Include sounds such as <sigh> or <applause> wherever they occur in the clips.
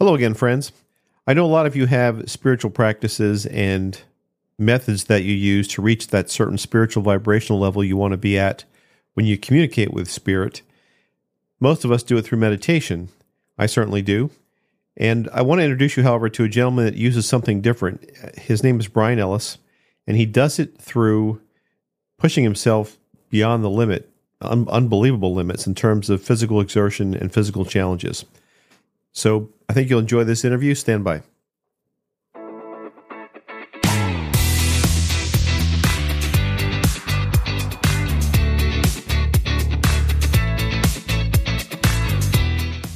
Hello again, friends. I know a lot of you have spiritual practices and methods that you use to reach that certain spiritual vibrational level you want to be at when you communicate with spirit. Most of us do it through meditation. I certainly do. And I want to introduce you, however, to a gentleman that uses something different. His name is Bryan Ellis, and he does it through pushing himself beyond the limit, un- unbelievable limits in terms of physical exertion and physical challenges. So I think you'll enjoy this interview. Stand by.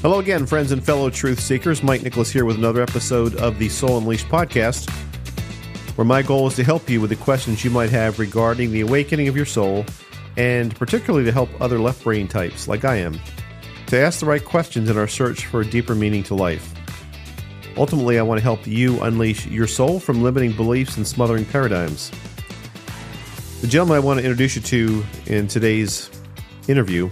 Hello again, friends and fellow truth seekers. Mike Nicholas here with another episode of the Soul Unleashed podcast, where my goal is to help you with the questions you might have regarding the awakening of your soul, and particularly to help other left brain types like I am to ask the right questions in our search for a deeper meaning to life. Ultimately, I want to help you unleash your soul from limiting beliefs and smothering paradigms. The gentleman I want to introduce you to in today's interview,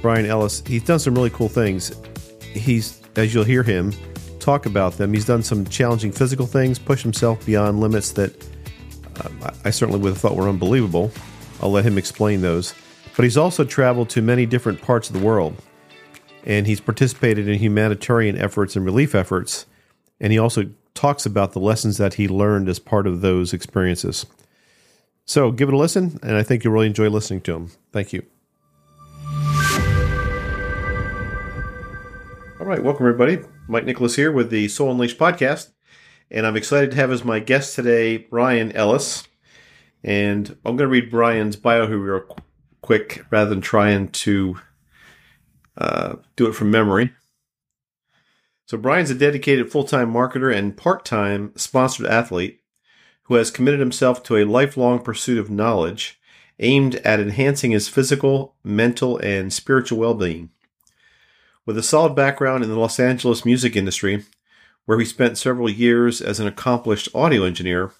Bryan Ellis, he's done some really cool things. He's, as you'll hear him talk about them, he's done some challenging physical things, pushed himself beyond limits that uh, I certainly would have thought were unbelievable. I'll let him explain those. But he's also traveled to many different parts of the world, and he's participated in humanitarian efforts and relief efforts and he also talks about the lessons that he learned as part of those experiences. So give it a listen, and I think you'll really enjoy listening to him. Thank you. All right, welcome everybody. Mike Nicholas here with the Soul Unleashed podcast, and I'm excited to have as my guest today Bryan Ellis. And I'm going to read Bryan's bio here real quick rather than trying to uh, do it from memory. So Bryan's a dedicated full-time marketer and part-time sponsored athlete who has committed himself to a lifelong pursuit of knowledge aimed at enhancing his physical, mental, and spiritual well-being. With a solid background in the Los Angeles music industry, where he spent several years as an accomplished audio engineer,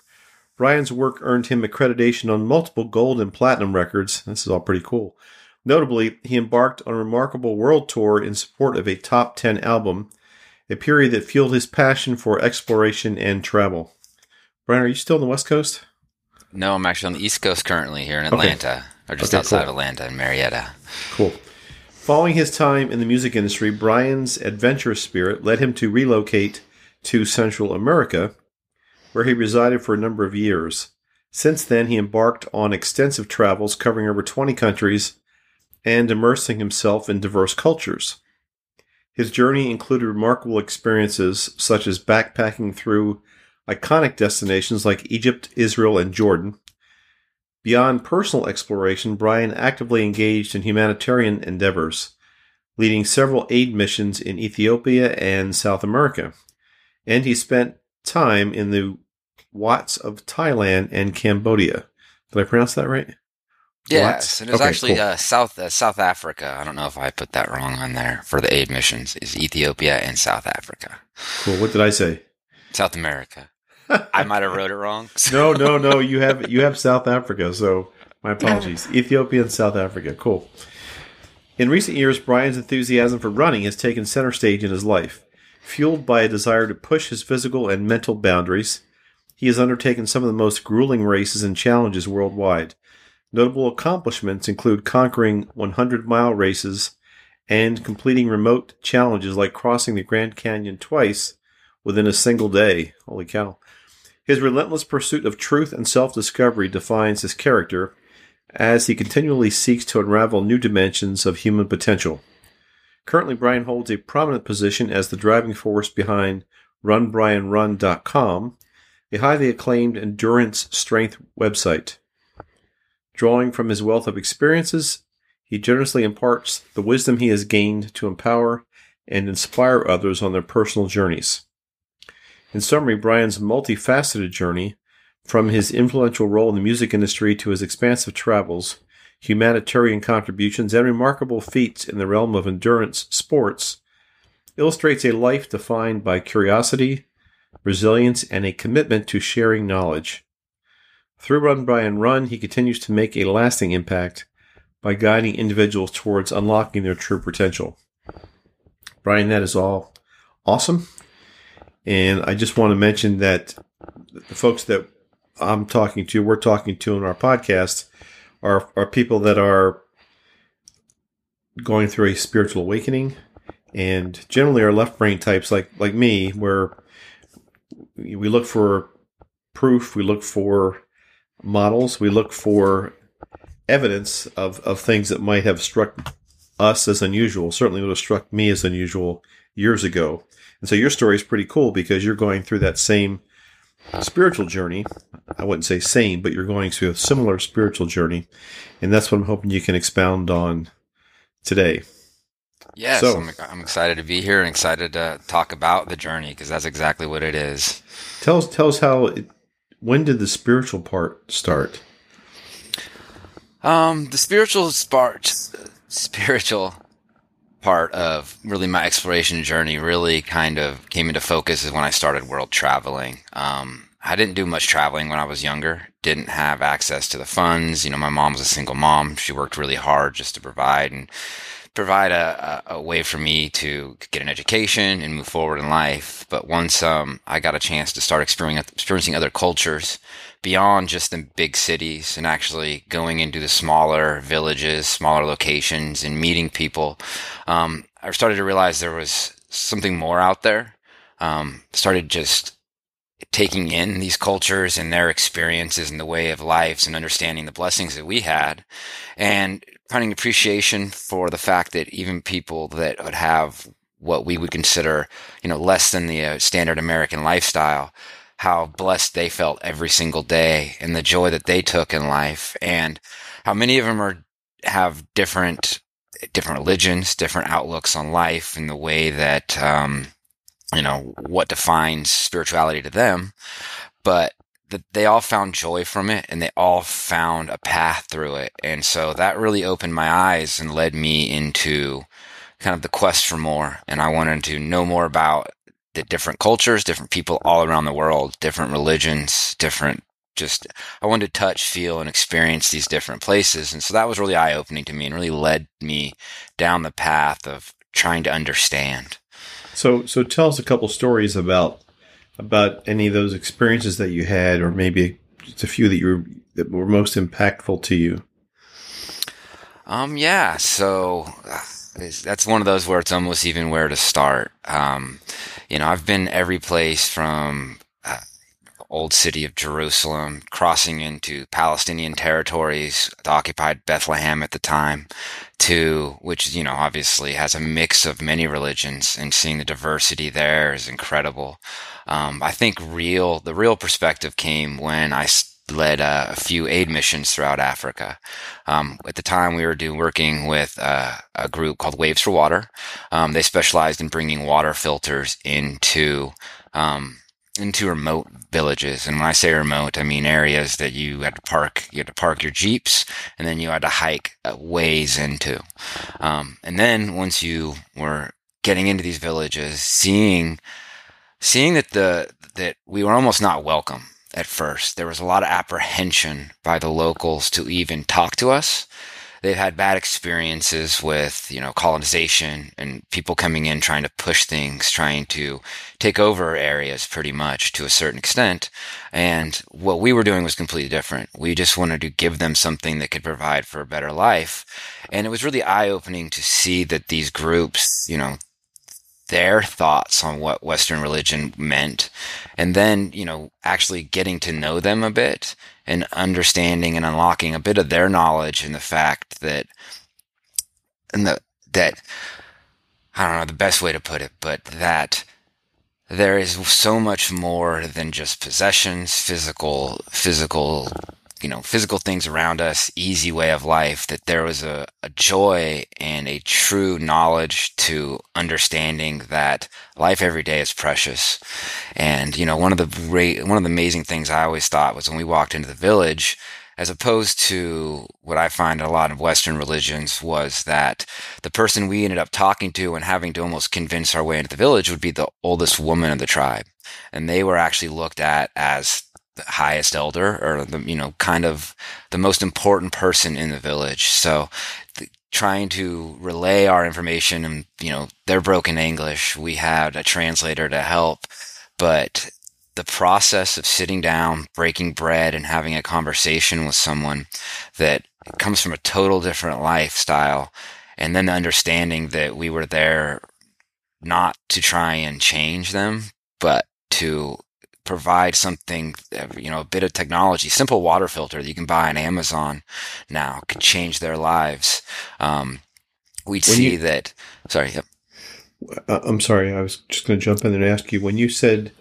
Bryan's work earned him accreditation on multiple gold and platinum records. This is all pretty cool. Notably, he embarked on a remarkable world tour in support of a top 10 album a period that fueled his passion for exploration and travel. Bryan, are you still on the West Coast? No, I'm actually on the East Coast currently here in Atlanta, okay. or just okay, outside cool. of Atlanta in Marietta. Cool. Following his time in the music industry, Bryan's adventurous spirit led him to relocate to Central America, where he resided for a number of years. Since then, he embarked on extensive travels covering over 20 countries and immersing himself in diverse cultures. His journey included remarkable experiences such as backpacking through iconic destinations like Egypt, Israel, and Jordan. Beyond personal exploration, Bryan actively engaged in humanitarian endeavors, leading several aid missions in Ethiopia and South America. And he spent time in the Wats of Thailand and Cambodia. Did I pronounce that right? Yes, and it was okay, actually cool. uh, South uh, South Africa. I don't know if I put that wrong on there for the aid missions. Is Ethiopia and South Africa? Cool. What did I say? South America. I might have wrote it wrong. <laughs> no, no, no. You have you have South Africa. So my apologies. Ethiopia and South Africa. Cool. In recent years, Bryan's enthusiasm for running has taken center stage in his life. Fueled by a desire to push his physical and mental boundaries, he has undertaken some of the most grueling races and challenges worldwide Notable accomplishments include conquering 100 mile races and completing remote challenges like crossing the Grand Canyon twice within a single day. Holy cow. His relentless pursuit of truth and self discovery defines his character as he continually seeks to unravel new dimensions of human potential. Currently, Bryan holds a prominent position as the driving force behind RunBryanRun.com, a highly acclaimed endurance strength website. Drawing from his wealth of experiences, he generously imparts the wisdom he has gained to empower and inspire others on their personal journeys. In summary, Bryan's multifaceted journey, from his influential role in the music industry to his expansive travels, humanitarian contributions, and remarkable feats in the realm of endurance sports, illustrates a life defined by curiosity, resilience, and a commitment to sharing knowledge. Through Run Bryan Run, he continues to make a lasting impact by guiding individuals towards unlocking their true potential. Bryan, that is all awesome. And I just want to mention that the folks that I'm talking to, we're talking to in our podcast, are, are people that are going through a spiritual awakening and generally are left brain types like like me where we look for proof we look for models we look for evidence of, of things that might have struck us as unusual certainly would have struck me as unusual years ago and so your story is pretty cool because you're going through that same spiritual journey i wouldn't say same but you're going through a similar spiritual journey and that's what i'm hoping you can expound on today. Yes, so, I'm, I'm, excited to be here and excited to talk about the journey because that's exactly what it is. Tell us, tell us how. It, when did the spiritual part start? Um, the spiritual part, spiritual part of really my exploration journey really kind of came into focus is when I started world traveling. Um, I didn't do much traveling when I was younger. Didn't have access to the funds. You know, my mom was a single mom. She worked really hard just to provide and provide a, a, way for me to get an education and move forward in life. But once um, I got a chance to start experiencing other cultures beyond just the big cities and actually going into the smaller villages, smaller locations, and meeting people, um, I started to realize there was something more out there. Um, started just taking in these cultures and their experiences and the way of lives and understanding the blessings that we had and finding appreciation for the fact that even people that would have what we would consider, you know, less than the uh, standard American lifestyle, how blessed they felt every single day and the joy that they took in life and how many of them are have different different religions, different outlooks on life and the way that um, you know, what defines spirituality to them, but that they all found joy from it and they all found a path through it. And so that really opened my eyes and led me into kind of the quest for more. And I wanted to know more about the different cultures, different people all around the world, different religions, different just I wanted to touch, feel, and experience these different places. And so that was really eye opening to me and really led me down the path of trying to understand. So, so tell us a couple stories about about any of those experiences that you had, or maybe just a few that you were, that were most impactful to you. Um, yeah. So that's one of those where it's almost even where to start. Um, you know, I've been every place from uh, old city of Jerusalem, crossing into Palestinian territories, occupied Bethlehem at the time, to which, you know, obviously has a mix of many religions and seeing the diversity there is incredible. Um, I think real, the real perspective came when I led uh, a few aid missions throughout Africa. Um, at the time, we were doing working with uh, a group called Waves for Water. Um, they specialized in bringing water filters into um, into remote villages. And when I say remote, I mean areas that you had to park, you had to park your Jeeps and then you had to hike ways into. Um, and then once you were getting into these villages, seeing, seeing that the, that we were almost not welcome at first. There was a lot of apprehension by the locals to even talk to us they've had bad experiences with, you know, colonization and people coming in trying to push things, trying to take over areas pretty much to a certain extent. And what we were doing was completely different. We just wanted to give them something that could provide for a better life. And it was really eye opening to see that these groups, you know, their thoughts on what Western religion meant. And then, you know, actually getting to know them a bit and understanding and unlocking a bit of their knowledge and the fact that, and the, that, I don't know the best way to put it, but that there is so much more than just possessions, physical, physical you know, physical things around us, easy way of life, that there was a, a joy and a true knowledge to understanding that life every day is precious. And, you know, one of the great, one of the amazing things I always thought was when we walked into the village, as opposed to what I find in a lot of Western religions was that the person we ended up talking to and having to almost convince our way into the village would be the oldest woman of the tribe. And they were actually looked at as the highest elder or the you know kind of the most important person in the village. So the, trying to relay our information and you know their broken english. We had a translator to help but the process of sitting down, breaking bread, and having a conversation with someone that comes from a total different lifestyle, and then the understanding that we were there not to try and change them, but to provide something, you know, a bit of technology, simple water filter that you can buy on Amazon now could change their lives. Um, we'd When see you- that. Sorry. Yep. Uh, I'm sorry, I was just going to jump in and ask you when you said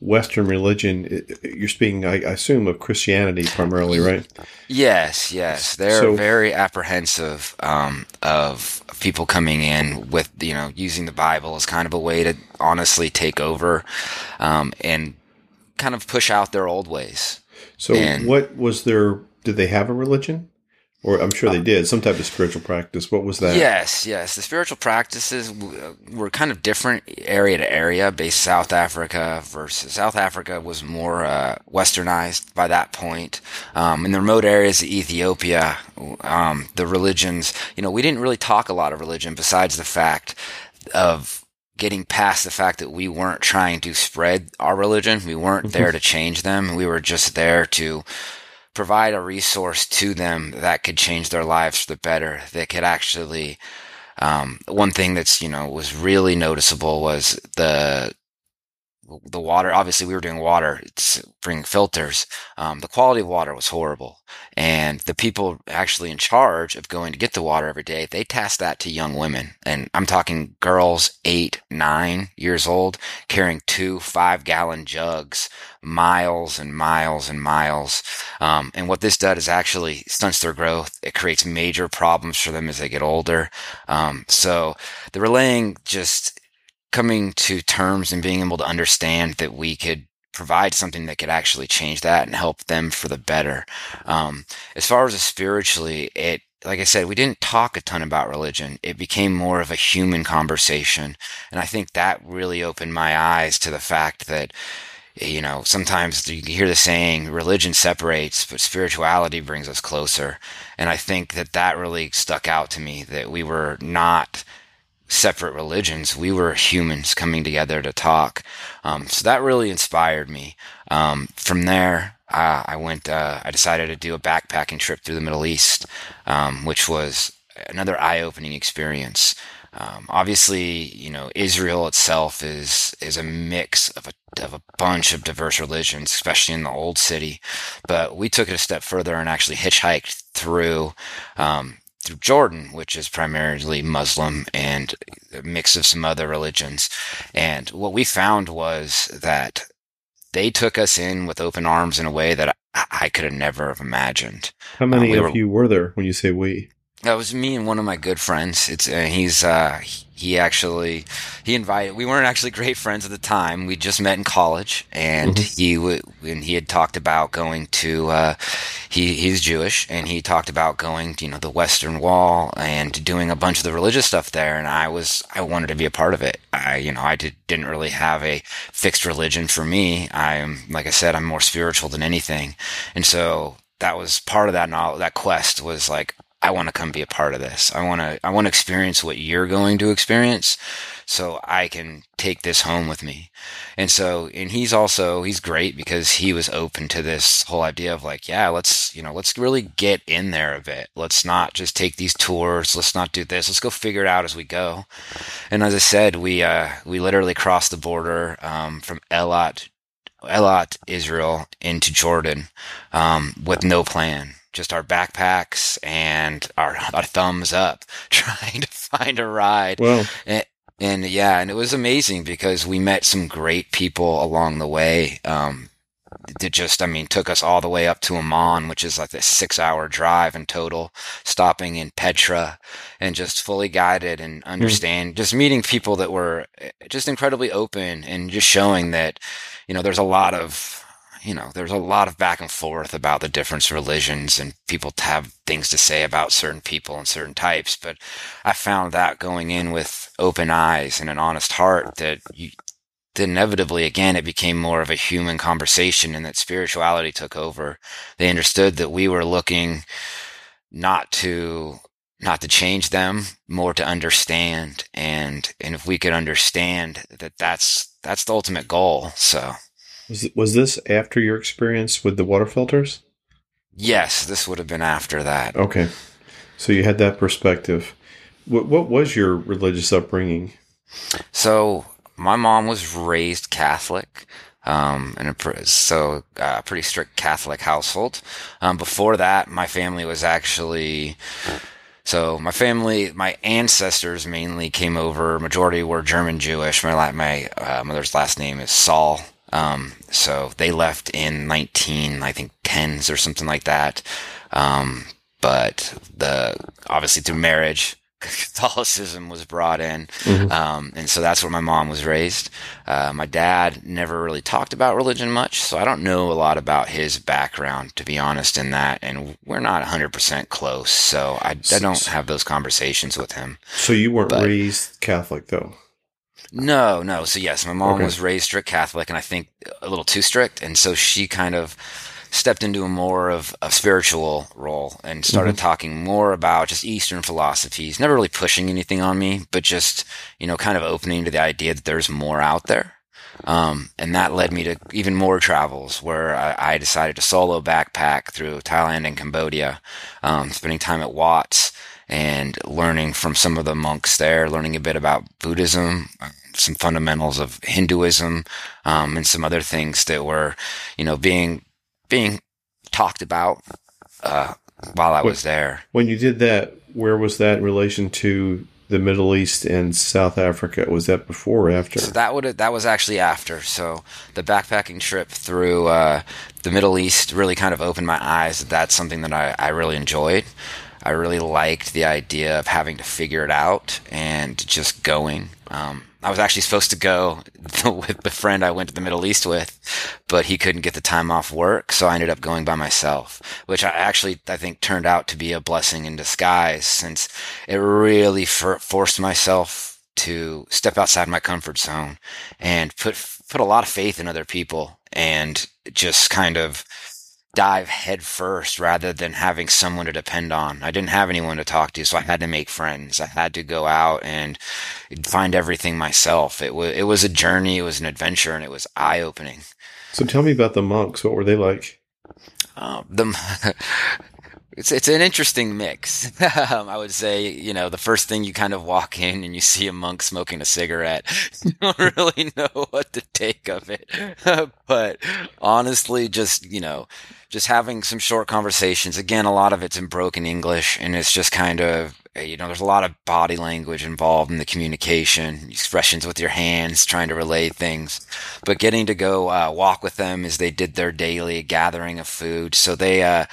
Western religion, you're speaking, I I assume, of Christianity primarily, right? Yes, yes, they're So- very apprehensive um, of people coming in with you know using the Bible as kind of a way to honestly take over um, and kind of push out their old ways. So, And- what was their? Did they have a religion, or I'm sure they did some type of spiritual practice? What was that? Yes, yes. The spiritual practices uh, were kind of different area to area based South Africa versus South Africa was more uh, westernized by that point. Um, in the remote areas of Ethiopia, um, the religions, you know, we didn't really talk a lot of religion besides the fact of getting past the fact that we weren't trying to spread our religion. We weren't there to change them. We were just there to provide a resource to them that could change their lives for the better, that could actually, um, one thing that's, you know, was really noticeable was the, the water, obviously we were doing water, bringing filters. Um, the quality of water was horrible. And the people actually in charge of going to get the water every day, they tasked that to young women. And I'm talking girls eight, nine years old carrying two five gallon jugs miles and miles and miles. Um, and what this does is actually stunts their growth. It creates major problems for them as they get older. Um, so the relaying just coming to terms and being able to understand that we could provide something that could actually change that and help them for the better. Um, as far as spiritually, it like I said, we didn't talk a ton about religion. It became more of a human conversation. And I think that really opened my eyes to the fact that you know, sometimes you hear the saying, religion separates, but spirituality brings us closer. And I think that that really stuck out to me that we were not separate religions. We were humans coming together to talk. Um, so that really inspired me. Um, from there, uh, I went, uh, I decided to do a backpacking trip through the Middle East, um, which was another eye opening experience. Um, obviously, you know, Israel itself is is a mix of a of a bunch of diverse religions, especially in the old city. But we took it a step further and actually hitchhiked through um, through Jordan, which is primarily Muslim and a mix of some other religions. And what we found was that they took us in with open arms in a way that I, I could have never have imagined. How many Uh, we of were- you were there when you say we? That was me and one of my good friends. It's uh, he's uh, he actually he invited. We weren't actually great friends at the time. We just met in college, and he would and he had talked about going to. Uh, he he's Jewish, and he talked about going to you know the Western Wall and doing a bunch of the religious stuff there. And I was I wanted to be a part of it. I you know I did, didn't really have a fixed religion for me. I'm like I said, I'm more spiritual than anything, and so that was part of that that quest was like I want to come be a part of this. I want to I want to experience what you're going to experience so I can take this home with me. And so and he's also he's great because he was open to this whole idea of like, yeah, let's, you know, let's really get in there a bit. Let's not just take these tours, let's not do this. Let's go figure it out as we go. And as I said, we uh we literally crossed the border um from Elat Elat, Israel, into Jordan um, with no plan. Just our backpacks and our, <laughs> our thumbs up, <laughs> trying to find a ride. Well, And, and yeah, and it was amazing because we met some great people along the way. Um, that just, I mean, took us all the way up to Amman, which is like a six hour drive in total, stopping in Petra and just fully guided and understand, just meeting people that were eh, just incredibly open and just showing that, you know, there's a lot of, you know, there's a lot of back and forth about the different religions and people have things to say about certain people and certain types. But I found that going in with open eyes and an honest heart that you, inevitably again it became more of a human conversation and that spirituality took over they understood that we were looking not to not to change them, more to understand. And, and if we could understand that that's, that's the ultimate goal. So was, was this after your experience with the water filters? Yes, this would have been after that. Okay. So you had that perspective. What, what was your religious upbringing? So my mom was raised Catholic. Um, and a, so a uh, pretty strict Catholic household. Um, before that, my family was actually, so my family, my ancestors mainly came over. Majority were German Jewish. My my uh, mother's last name is Saul. Um, so they left in 19, I think, tens or something like that. Um, but the obviously through marriage, <laughs> Catholicism was brought in, mm-hmm. um, and so that's where my mom was raised. Uh, my dad never really talked about religion much, so I don't know a lot about his background, to be honest, in that. And we're not 100% close, so I, I don't have those conversations with him. So you weren't but, raised Catholic, though? No, no. So yes, my mom okay. was raised strict Catholic, and I think a little too strict, and so she kind of stepped into a more of a spiritual role and started mm-hmm. talking more about just Eastern philosophies, never really pushing anything on me, but just, you know, kind of opening to the idea that there's more out there. Um, and that led me to even more travels where I, I decided to solo backpack through Thailand and Cambodia, um, spending time at Wat's and learning from some of the monks there, learning a bit about Buddhism, some fundamentals of Hinduism, um, and some other things that were, you know, being being talked about uh, while I was there. When you did that, where was that in relation to the Middle East and South Africa? Was that before or after? So that would that was actually after. So the backpacking trip through uh, the Middle East really kind of opened my eyes. That's something that I, I really enjoyed. I really liked the idea of having to figure it out and just going. Um, I was actually supposed to go <laughs> with the friend I went to the Middle East with, but he couldn't get the time off work, so I ended up going by myself, which I actually I think turned out to be a blessing in disguise since it really for- forced myself to step outside my comfort zone and put put a lot of faith in other people and just kind of dive headfirst rather than having someone to depend on. I didn't have anyone to talk to, so I had to make friends. I had to go out and find everything myself. It was it was a journey, it was an adventure, and it was eye opening. So tell me about the monks. What were they like? Uh, the <laughs> it's it's an interesting mix. <laughs> um, I would say, you know, the first thing you kind of walk in and you see a monk smoking a cigarette, <laughs> you don't really know what to take of it. <laughs> but honestly, just you know, just having some short conversations. Again, a lot of it's in broken English, and it's just kind of you know, there's a lot of body language involved in the communication, expressions with your hands, trying to relay things. But getting to go uh, walk with them as they did their daily gathering of food. So they, uh,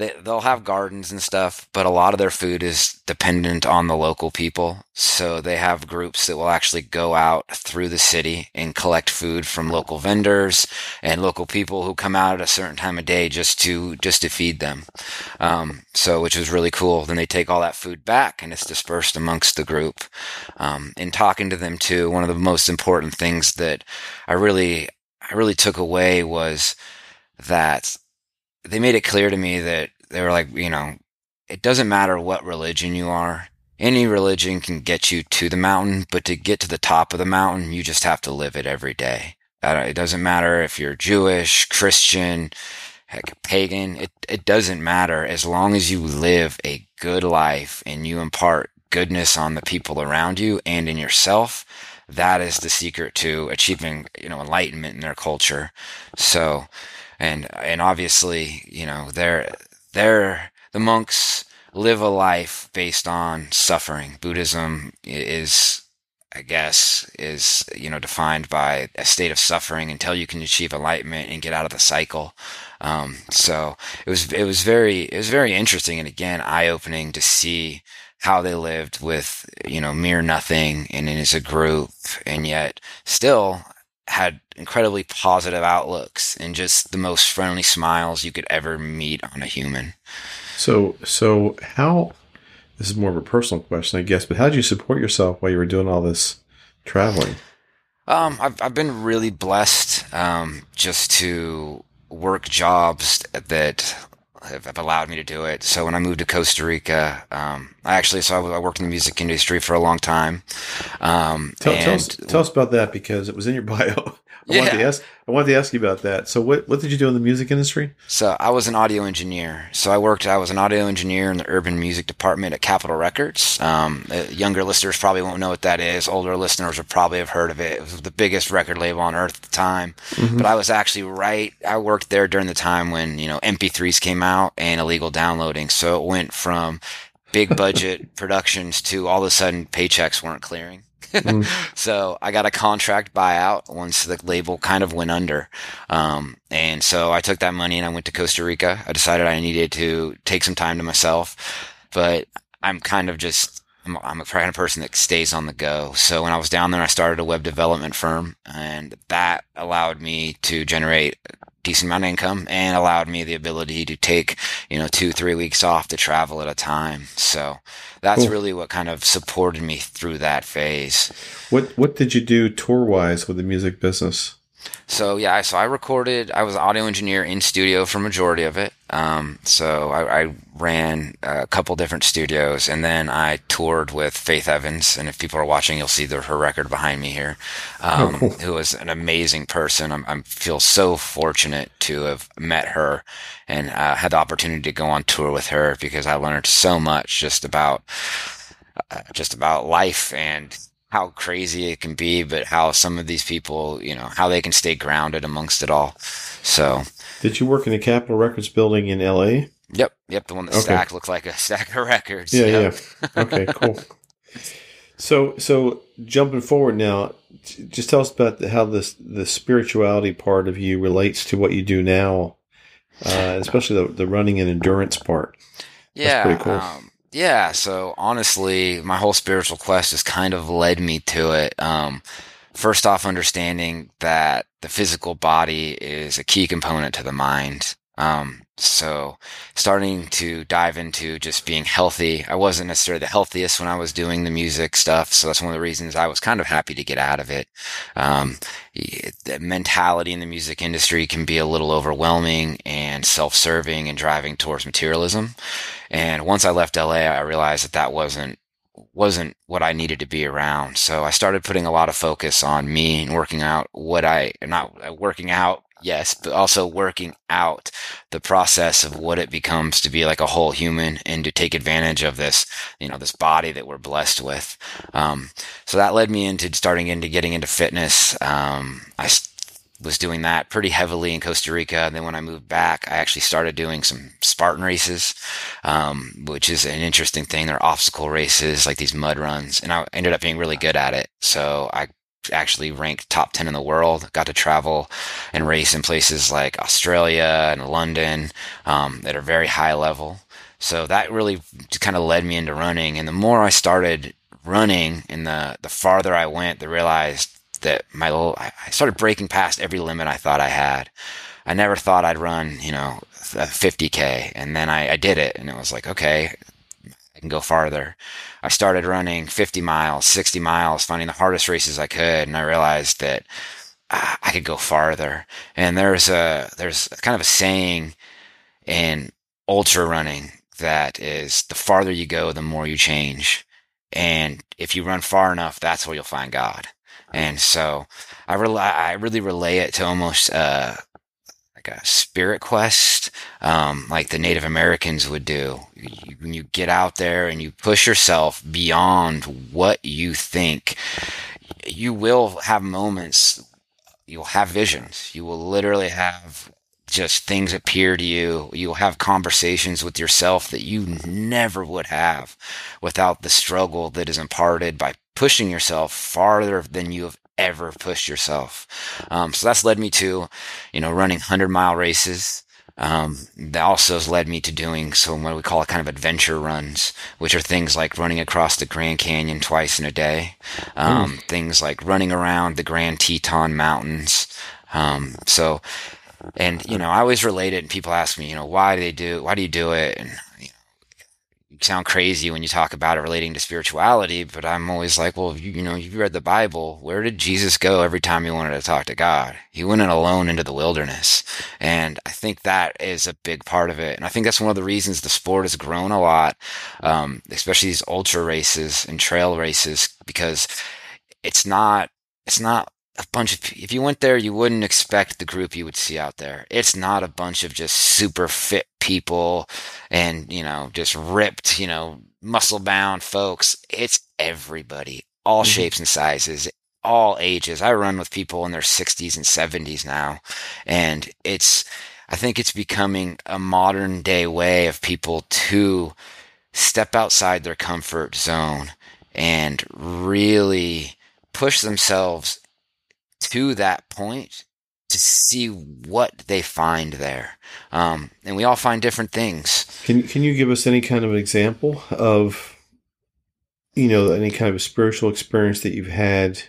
they, they'll have gardens and stuff, but a lot of their food is dependent on the local people. So they have groups that will actually go out through the city and collect food from local vendors and local people who come out at a certain time of day just to just to feed them. Um, so which was really cool. Then they take all that food back and it's dispersed amongst the group. Um, in talking to them too, one of the most important things that I really I really took away was that they made it clear to me that they were like, you know, it doesn't matter what religion you are. Any religion can get you to the mountain, but to get to the top of the mountain, you just have to live it every day. It doesn't matter if you're Jewish, Christian, heck, pagan. It, it doesn't matter as long as you live a good life and you impart goodness on the people around you and in yourself. That is the secret to achieving, you know, enlightenment in their culture. So, and and obviously, you know, they're they're the monks live a life based on suffering. Buddhism is I guess, is, you know, defined by a state of suffering until you can achieve enlightenment and get out of the cycle. Um, so it was, it was very, it was very interesting and again, eye opening to see how they lived with, you know, mere nothing and as a group and yet still had incredibly positive outlooks and just the most friendly smiles you could ever meet on a human. So, so how? This is more of a personal question, I guess. But how did you support yourself while you were doing all this traveling? Um, I've I've been really blessed um, just to work jobs that have allowed me to do it. So when I moved to Costa Rica, um, I actually, so I, worked in the music industry for a long time. Um, Tell, tell, us, tell us about that because it was in your <laughs> bio. I wanted to Yeah. ask. I wanted to ask you about that. So, what what did you do in the music industry? So I was an audio engineer. So I worked. I was an audio engineer in the urban music department at Capitol Records. Um, uh, younger listeners probably won't know what that is. Older listeners will probably have heard of it. It was the biggest record label on earth at the time. But I was actually right. I worked there during the time when you know MP3s came out and illegal downloading. So it went from big budget <laughs> productions to all of a sudden paychecks weren't clearing. <laughs> so I got a contract buyout once the label kind of went under. Um, and so I took that money and I went to Costa Rica. I decided I needed to take some time to myself, but I'm kind of just, I'm, I'm a kind of person that stays on the go. So when I was down there, I started a web development firm and that allowed me to generate decent amount of income and allowed me the ability to take, you know, two, three weeks off to travel at a time. So that's Cool. really what kind of supported me through that phase. What what did you do tour wise with the music business? So yeah, so I recorded. I was audio engineer in studio for majority of it. Um, so I, I ran a couple different studios, and then I toured with Faith Evans. And if people are watching, you'll see the, her record behind me here. Um, Oh, cool. Who was an amazing person. I'm, I feel so fortunate to have met her and uh, had the opportunity to go on tour with her because I learned so much just about uh, just about life and how crazy it can be, but how some of these people, you know, how they can stay grounded amongst it all. So, Did you work in the Capitol Records building in L.A.? yep, yep, the one that Okay. stacked looked like a <laughs> stack of records. Yeah, Yep. yeah. Okay, cool. So, so jumping forward now, just tell us about how this the spirituality part of you relates to what you do now, uh, especially the, the running and endurance part. Yeah. pretty cool. Um, yeah. So honestly, my whole spiritual quest has kind of led me to it. Um, first off, understanding that the physical body is a key component to the mind. Um, so starting to dive into just being healthy. I wasn't necessarily the healthiest when I was doing the music stuff. So that's one of the reasons I was kind of happy to get out of it. Um, the mentality in the music industry can be a little overwhelming and self-serving and driving towards materialism. And once I left LA, I realized that that wasn't wasn't what I needed to be around. So I started putting a lot of focus on me and working out what I not uh, working out, yes, but also working out the process of what it becomes to be like a whole human and to take advantage of this, you know, this body that we're blessed with. Um, so that led me into starting into getting into fitness. Um, I was doing that pretty heavily in Costa Rica. And then when I moved back, I actually started doing some Spartan races, um, which is an interesting thing. They're obstacle races, like these mud runs. And I ended up being really good at it. So I actually ranked top 10 in the world, got to travel and race in places like Australia and London, um, that are very high level. So that really kind of led me into running. And the more I started running and the, the farther I went, the realized that my little, I started breaking past every limit I thought I had. I never thought I'd run, you know, a 50k. And then I, I did it and it was like, okay, I can go farther. I started running 50 miles, 60 miles, finding the hardest races I could. And I realized that ah, I could go farther. And there's a, there's kind of a saying in ultra running that is the farther you go, the more you change. And if you run far enough, that's where you'll find God. And so I rely, I really relay it to almost, uh, like a spirit quest, um, like the Native Americans would do. You, when you get out there and you push yourself beyond what you think, you will have moments, you'll have visions. You will literally have just things appear to you. You'll have conversations with yourself that you never would have without the struggle that is imparted by pushing yourself farther than you have ever pushed yourself. Um, so that's led me to, you know, running 100 mile races. Um, that also has led me to doing some what we call a kind of adventure runs, which are things like running across the Grand Canyon twice in a day, um, things like running around the Grand Teton Mountains. Um, so, and you know, I always relate it, and people ask me, you know, why do they do, why do you do it? And sound crazy when you talk about it relating to spirituality, but I'm always like, well, you, you know, you've read the Bible. Where did Jesus go every time he wanted to talk to God? He went in alone into the wilderness. And I think that is a big part of it. And I think that's one of the reasons the sport has grown a lot, um, especially these ultra races and trail races, because it's not, it's not a bunch of if you went there you wouldn't expect the group you would see out there. It's not a bunch of just super fit people and you know just ripped you know muscle bound folks. It's everybody all mm-hmm. shapes and sizes all ages. I run with people in their 60s and 70s now and it's i think it's becoming a modern day way of people to step outside their comfort zone and really push themselves to that point to see what they find there. Um, and we all find different things. Can can you give us any kind of example of you know any kind of spiritual experience that you've had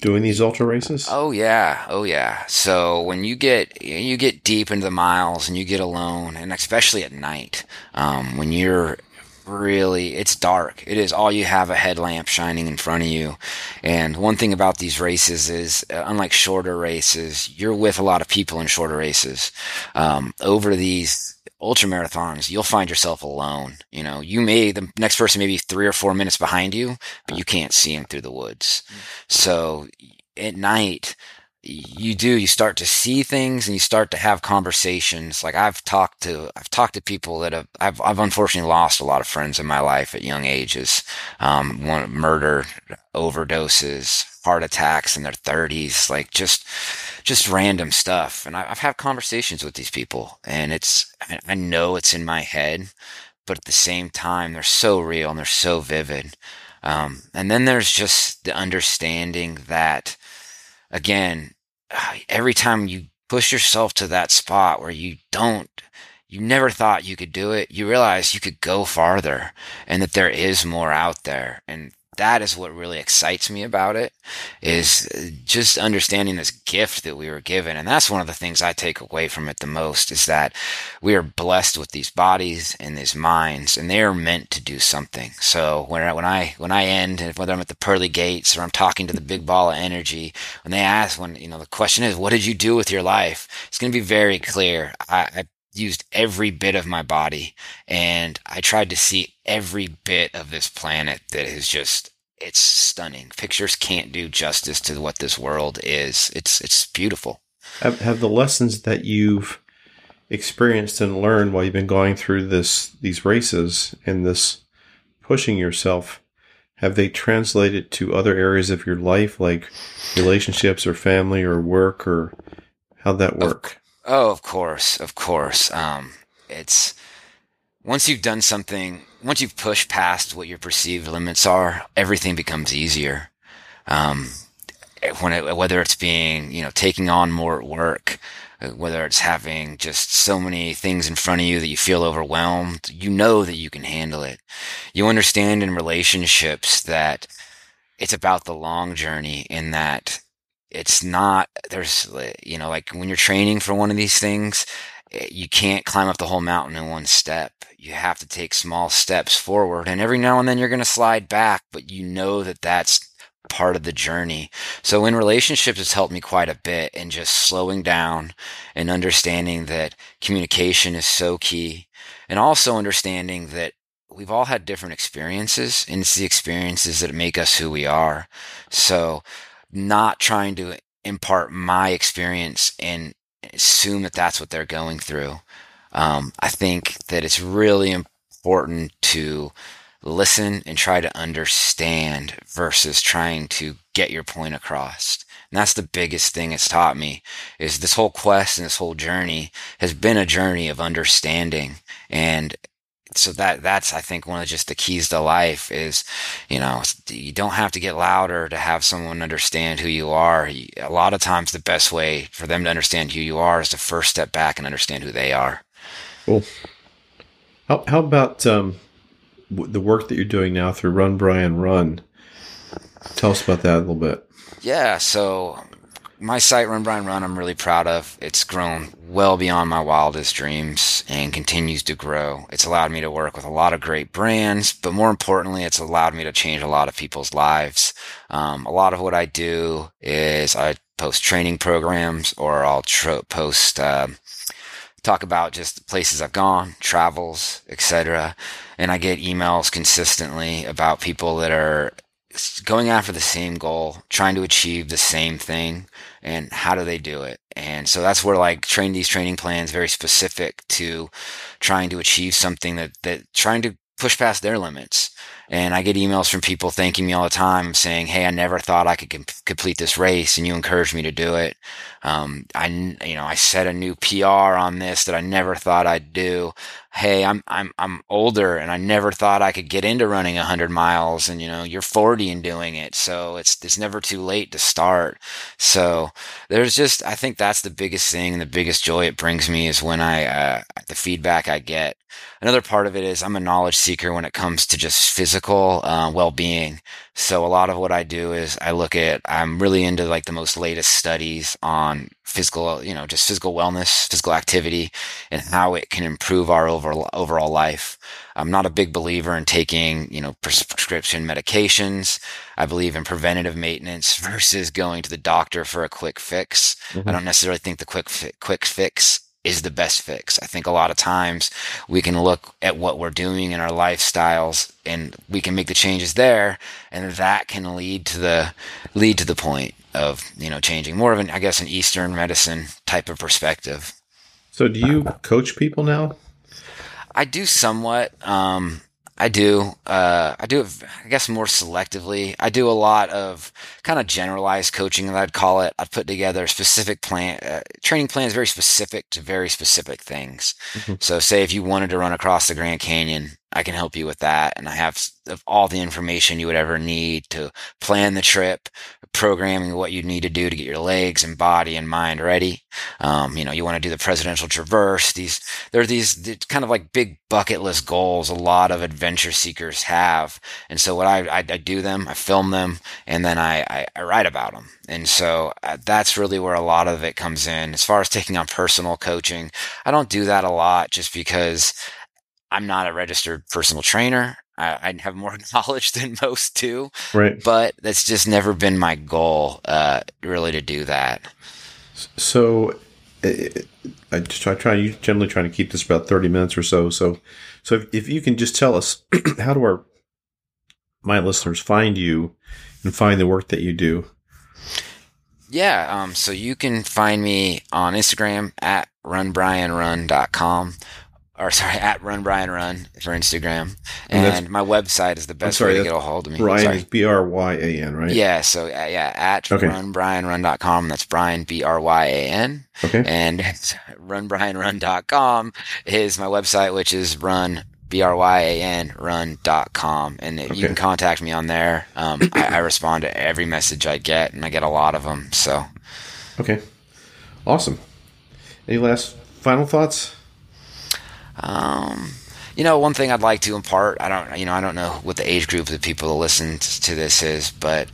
doing these ultra races? Oh yeah, oh yeah. So when you get you get deep into the miles and you get alone, and especially at night, um, when you're really it's dark. It is all you have a headlamp shining in front of you. And one thing about these races is uh, unlike shorter races you're with a lot of people in shorter races. Um, over these ultra marathons you'll find yourself alone. You know you may the next person may be three or four minutes behind you but you can't see him through the woods. So at night you do you start to see things and you start to have conversations. Like i've talked to i've talked to people that have i've, I've unfortunately lost a lot of friends in my life at young ages. Um, one murder overdoses heart attacks in their 30s like just just random stuff. And I, have had conversations with these people and it's i know it's in my head but at the same time they're so real and they're so vivid. Um, and then there's just the understanding that again, uh, every time you push yourself to that spot where you don't, you never thought you could do it, you realize you could go farther and that there is more out there. And that is what really excites me about it is just understanding this gift that we were given. And that's one of the things i take away from it the most is that we are blessed with these bodies and these minds and they are meant to do something. So when I, when i when i end whether i'm at the pearly gates or i'm talking to the big ball of energy when they ask when you know the question is what did you do with your life? It's going to be very clear. I, I used every bit of my body and I tried to see every bit of this planet that is just it's stunning. Pictures can't do justice to what this world is. It's it's beautiful. Have, have the lessons that you've experienced and learned while you've been going through this these races and this pushing yourself have they translated to other areas of your life like relationships or family or work or how'd that work Oh, of course, of course. Um, it's once you've done something, once you've pushed past what your perceived limits are, everything becomes easier. Um, when it, whether it's being, you know, taking on more work, uh, whether it's having just so many things in front of you that you feel overwhelmed, you know that you can handle it. You understand in relationships that it's about the long journey in that it's not there's you know like when you're training for one of these things eh, you can't climb up the whole mountain in one step. You have to take small steps forward and every now and then you're going to slide back but you know that that's part of the journey. So in relationships it's helped me quite a bit in just slowing down and understanding that communication is so key and also understanding that we've all had different experiences and it's the experiences that make us who we are. So not trying to impart my experience and assume that that's what they're going through. Um, I think that it's really important to listen and try to understand versus trying to get your point across. And that's the biggest thing it's taught me is this whole quest and this whole journey has been a journey of understanding. And so that that's I think one of just the keys to life is, you know, you don't have to get louder to have someone understand who you are. A lot of times, the best way for them to understand who you are is to first step back and understand who they are. Cool. How how about um, the work that you're doing now through Run Bryan Run? Tell us about that a little bit. Yeah. So my site, Run Bryan Run, I'm really proud of. It's grown well beyond my wildest dreams and continues to grow. It's allowed me to work with a lot of great brands, but more importantly, it's allowed me to change a lot of people's lives. Um, a lot of what I do is I post training programs or I'll post, uh, talk about just places I've gone, travels, etc. And I get emails consistently about people that are going after the same goal, trying to achieve the same thing, and how do they do it? And so that's where like train these training plans very specific to trying to achieve something that that trying to push past their limits. And I get emails from people thanking me all the time saying, Hey, I never thought I could com- complete this race and you encouraged me to do it. Um, I, you know, I set a new PR on this that I never thought I'd do. Hey, I'm, I'm, I'm older and I never thought I could get into running hundred miles and, you know, you're 40 and doing it. So it's, it's never too late to start. So there's just, I think that's the biggest thing. And the biggest joy it brings me is when I, uh, the feedback I get. Another part of it is I'm a knowledge seeker when it comes to just physical uh, well-being. So a lot of what I do is I look at, I'm really into like the most latest studies on physical, you know, just physical wellness, physical activity and how it can improve our overall, overall life. I'm not a big believer in taking, you know, prescription medications. I believe in preventative maintenance versus going to the doctor for a quick fix. Mm-hmm. I don't necessarily think the quick, fi- quick fix is the best fix. I think a lot of times we can look at what we're doing in our lifestyles and we can make the changes there and that can lead to the lead to the point of, you know, changing more of an I guess an eastern medicine type of perspective. So do you coach people now? I do somewhat um I do. Uh, I do it, I guess, more selectively. I do a lot of kind of generalized coaching, I'd call it. I'd put together specific plan, uh, training plans very specific to very specific things. Mm-hmm. So, say if you wanted to run across the Grand Canyon, I can help you with that. And I have all the information you would ever need to plan the trip, programming what you need to do to get your legs and body and mind ready. Um, you know, you want to do the presidential traverse. These, there are these kind of like big bucket list goals a lot of adventure seekers have. And so what I, I, I do them, I film them, and then I, I, I write about them. And so uh, that's really where a lot of it comes in. As far as taking on personal coaching, I don't do that a lot just because I'm not a registered personal trainer. I, I have more <laughs> knowledge than most do. Right. But that's just never been my goal, uh, really, to do that. So, I try, try generally trying to keep this about 30 minutes or so. So, so if, if you can just tell us, <clears throat> how do our, my listeners find you and find the work that you do? Yeah. Um, so you can find me on Instagram at runbryanrun.com or sorry, at Run Bryan Run for Instagram, and, and my website is the best sorry, way to get a hold of me. Bryan sorry. is B R Y A N, right? Yeah, so uh, yeah, at okay. runbryanrun.com. That's Bryan B R Y A N. Okay. And <laughs> runbryanrun.com is my website, which is run B R Y A N run.com. And okay. you can contact me on there. Um, I, I respond to every message I get, and I get a lot of them. So, okay, awesome. Any last final thoughts? Um, you know, one thing I'd like to impart, I don't, you know, I don't know what the age group of the people that listen to this is, but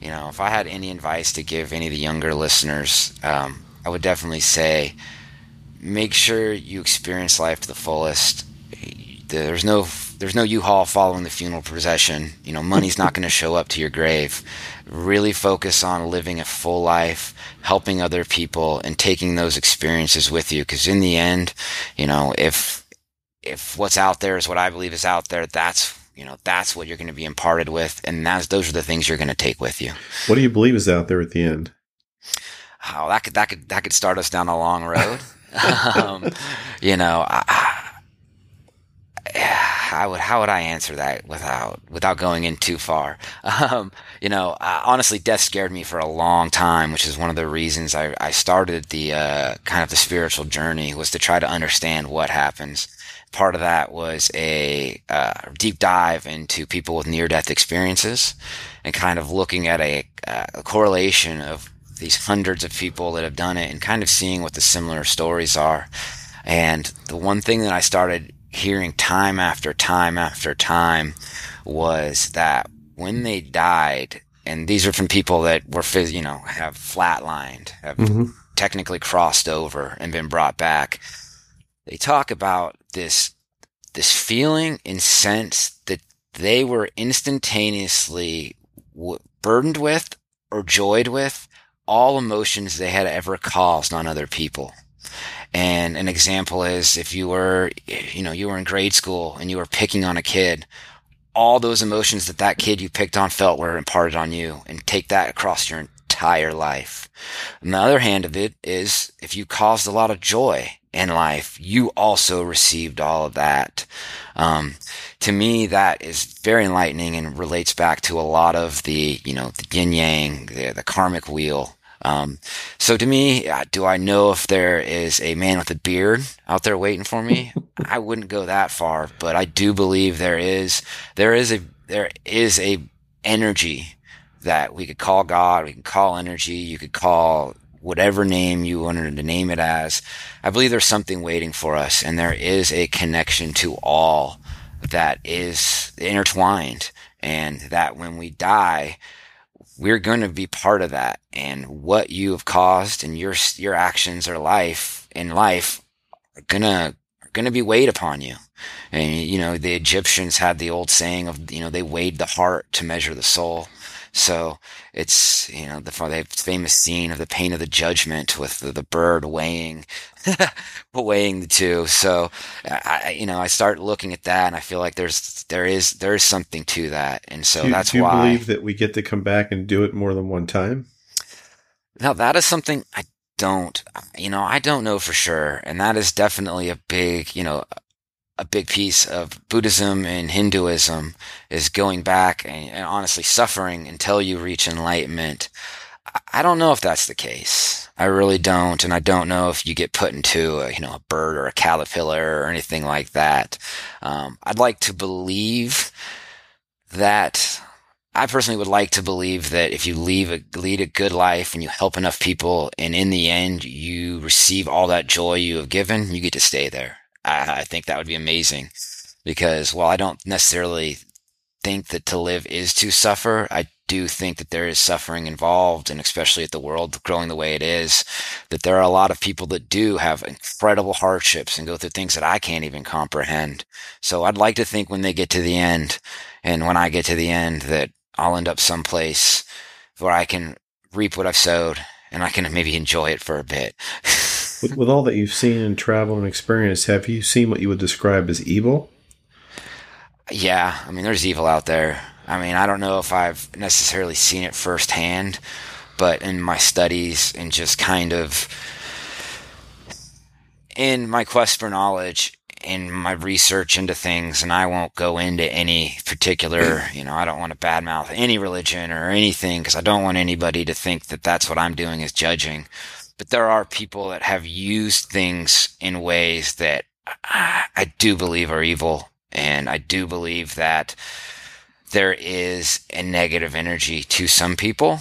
you know, if I had any advice to give any of the younger listeners, um, I would definitely say, make sure you experience life to the fullest. There's no, there's no U-Haul following the funeral procession. You know, money's not going to show up to your grave. Really focus on living a full life, helping other people, and taking those experiences with you. Because in the end, you know, if if what's out there is what I believe is out there, that's you know that's what you're going to be imparted with, and that's those are the things you're going to take with you. What do you believe is out there at the end? Oh, that could that could that could start us down a long road. <laughs> um, you know, I, I, would how would I answer that without without going in too far? Um, you know, honestly, death scared me for a long time, which is one of the reasons I, I started the uh, kind of the spiritual journey was to try to understand what happens part of that was a uh, deep dive into people with near death experiences and kind of looking at a, uh, a, correlation of these hundreds of people that have done it and kind of seeing what the similar stories are. And the one thing that I started hearing time after time after time was that when they died, and these are from people that were, phys- you know, have flatlined, have mm-hmm. technically crossed over and been brought back. They talk about this, this feeling and sense that they were instantaneously w- burdened with or joyed with all emotions they had ever caused on other people. And an example is if you were, you know, you were in grade school and you were picking on a kid, all those emotions that that kid you picked on felt were imparted on you and take that across your entire life. And the other hand of it is if you caused a lot of joy in life, you also received all of that. Um, to me, that is very enlightening and relates back to a lot of the, you know, the yin yang, the, the karmic wheel um, so to me, uh, do I know if there is a man with a beard out there waiting for me? I wouldn't go that far, but I do believe there is, there is a, there is a energy that we could call God, we can call energy, you could call whatever name you wanted to name it as. I believe there's something waiting for us and there is a connection to all that is intertwined and that when we die, we're going to be part of that. And what you have caused and your, your actions or life in life are to, are to be weighed upon you. And, you know, the Egyptians had the old saying of, you know, they weighed the heart to measure the soul. So it's, you know, the, the famous scene of the pain of the judgment with the, the bird weighing, <laughs> weighing the two. So I, you know, I start looking at that and I feel like there's, there is, there is something to that. And so do, that's do you why. believe that we get to come back and do it more than one time? Now that is something I don't, you know, I don't know for sure. And that is definitely a big, you know, a big piece of Buddhism and Hinduism is going back and, and, honestly suffering until you reach enlightenment. I don't know if that's the case. I really don't. And I don't know if you get put into a, you know, a bird or a caterpillar or anything like that. Um, I'd like to believe that I personally would like to believe that if you leave a, lead a good life and you help enough people and in the end you receive all that joy you have given, you get to stay there. I, I think that would be amazing because while I don't necessarily think that to live is to suffer, I do think that there is suffering involved, and especially at the world growing the way it is, that there are a lot of people that do have incredible hardships and go through things that I can't even comprehend. So I'd like to think when they get to the end, and when I get to the end, that I'll end up someplace where I can reap what I've sowed and I can <laughs> maybe enjoy it for a bit. <laughs> with, with all that you've seen and traveled and experienced, have you seen what you would describe as evil? Yeah, I mean, there's evil out there. I mean, I don't know if I've necessarily seen it firsthand, but in my studies and just kind of in my quest for knowledge, in my research into things, and I won't go into any particular, <clears throat> you know, I don't want to badmouth any religion or anything because I don't want anybody to think that that's what I'm doing is judging. But there are people that have used things in ways that I do believe are evil. And I do believe that there is a negative energy to some people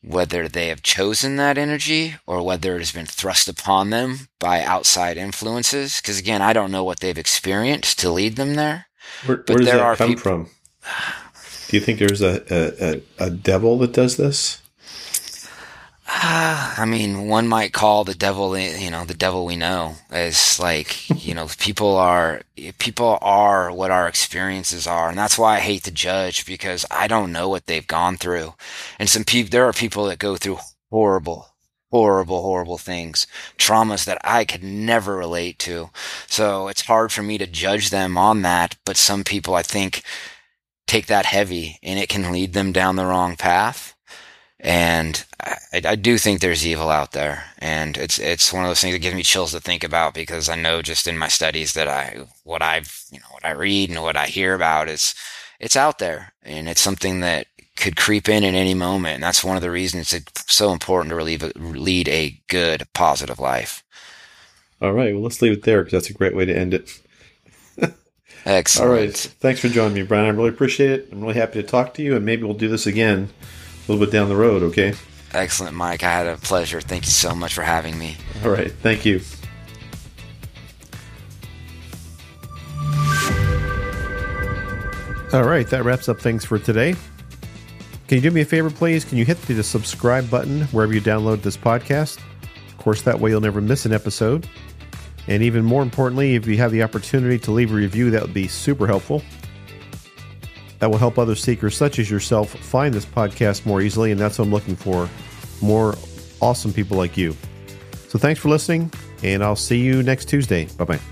whether they have chosen that energy or whether it has been thrust upon them by outside influences. Because again, I don't know what they've experienced to lead them there. Where, where does that come people- from? Do you think there's a, a, a, devil that does this? Uh, <sighs> I mean, one might call the devil, you know, the devil we know as like, <laughs> you know, people are, people are what our experiences are. And that's why I hate to judge because I don't know what they've gone through. And some people, there are people that go through horrible, horrible, horrible things, traumas that I could never relate to. So it's hard for me to judge them on that. But some people I think take that heavy and it can lead them down the wrong path. And I, I, do think there's evil out there, and it's it's one of those things that gives me chills to think about because I know just in my studies that I what I've you know what I read and what I hear about is it's out there, and it's something that could creep in at any moment. And that's one of the reasons it's so important to lead, lead a good, positive life. All right, well let's leave it there because that's a great way to end it. <laughs> Excellent. All right, thanks for joining me, Bryan. I really appreciate it. I'm really happy to talk to you, and maybe we'll do this again a little bit down the road, okay? Excellent, Mike. I had a pleasure. Thank you so much for having me. All right. Thank you. All right. That wraps up things for today. Can you do me a favor, please? Can you hit the subscribe button wherever you download this podcast? Of course, that way you'll never miss an episode. And even more importantly, if you have the opportunity to leave a review, that would be super helpful. That will help other seekers such as yourself find this podcast more easily, and that's what I'm looking for more awesome people like you. So thanks for listening, and I'll see you next Tuesday. Bye bye.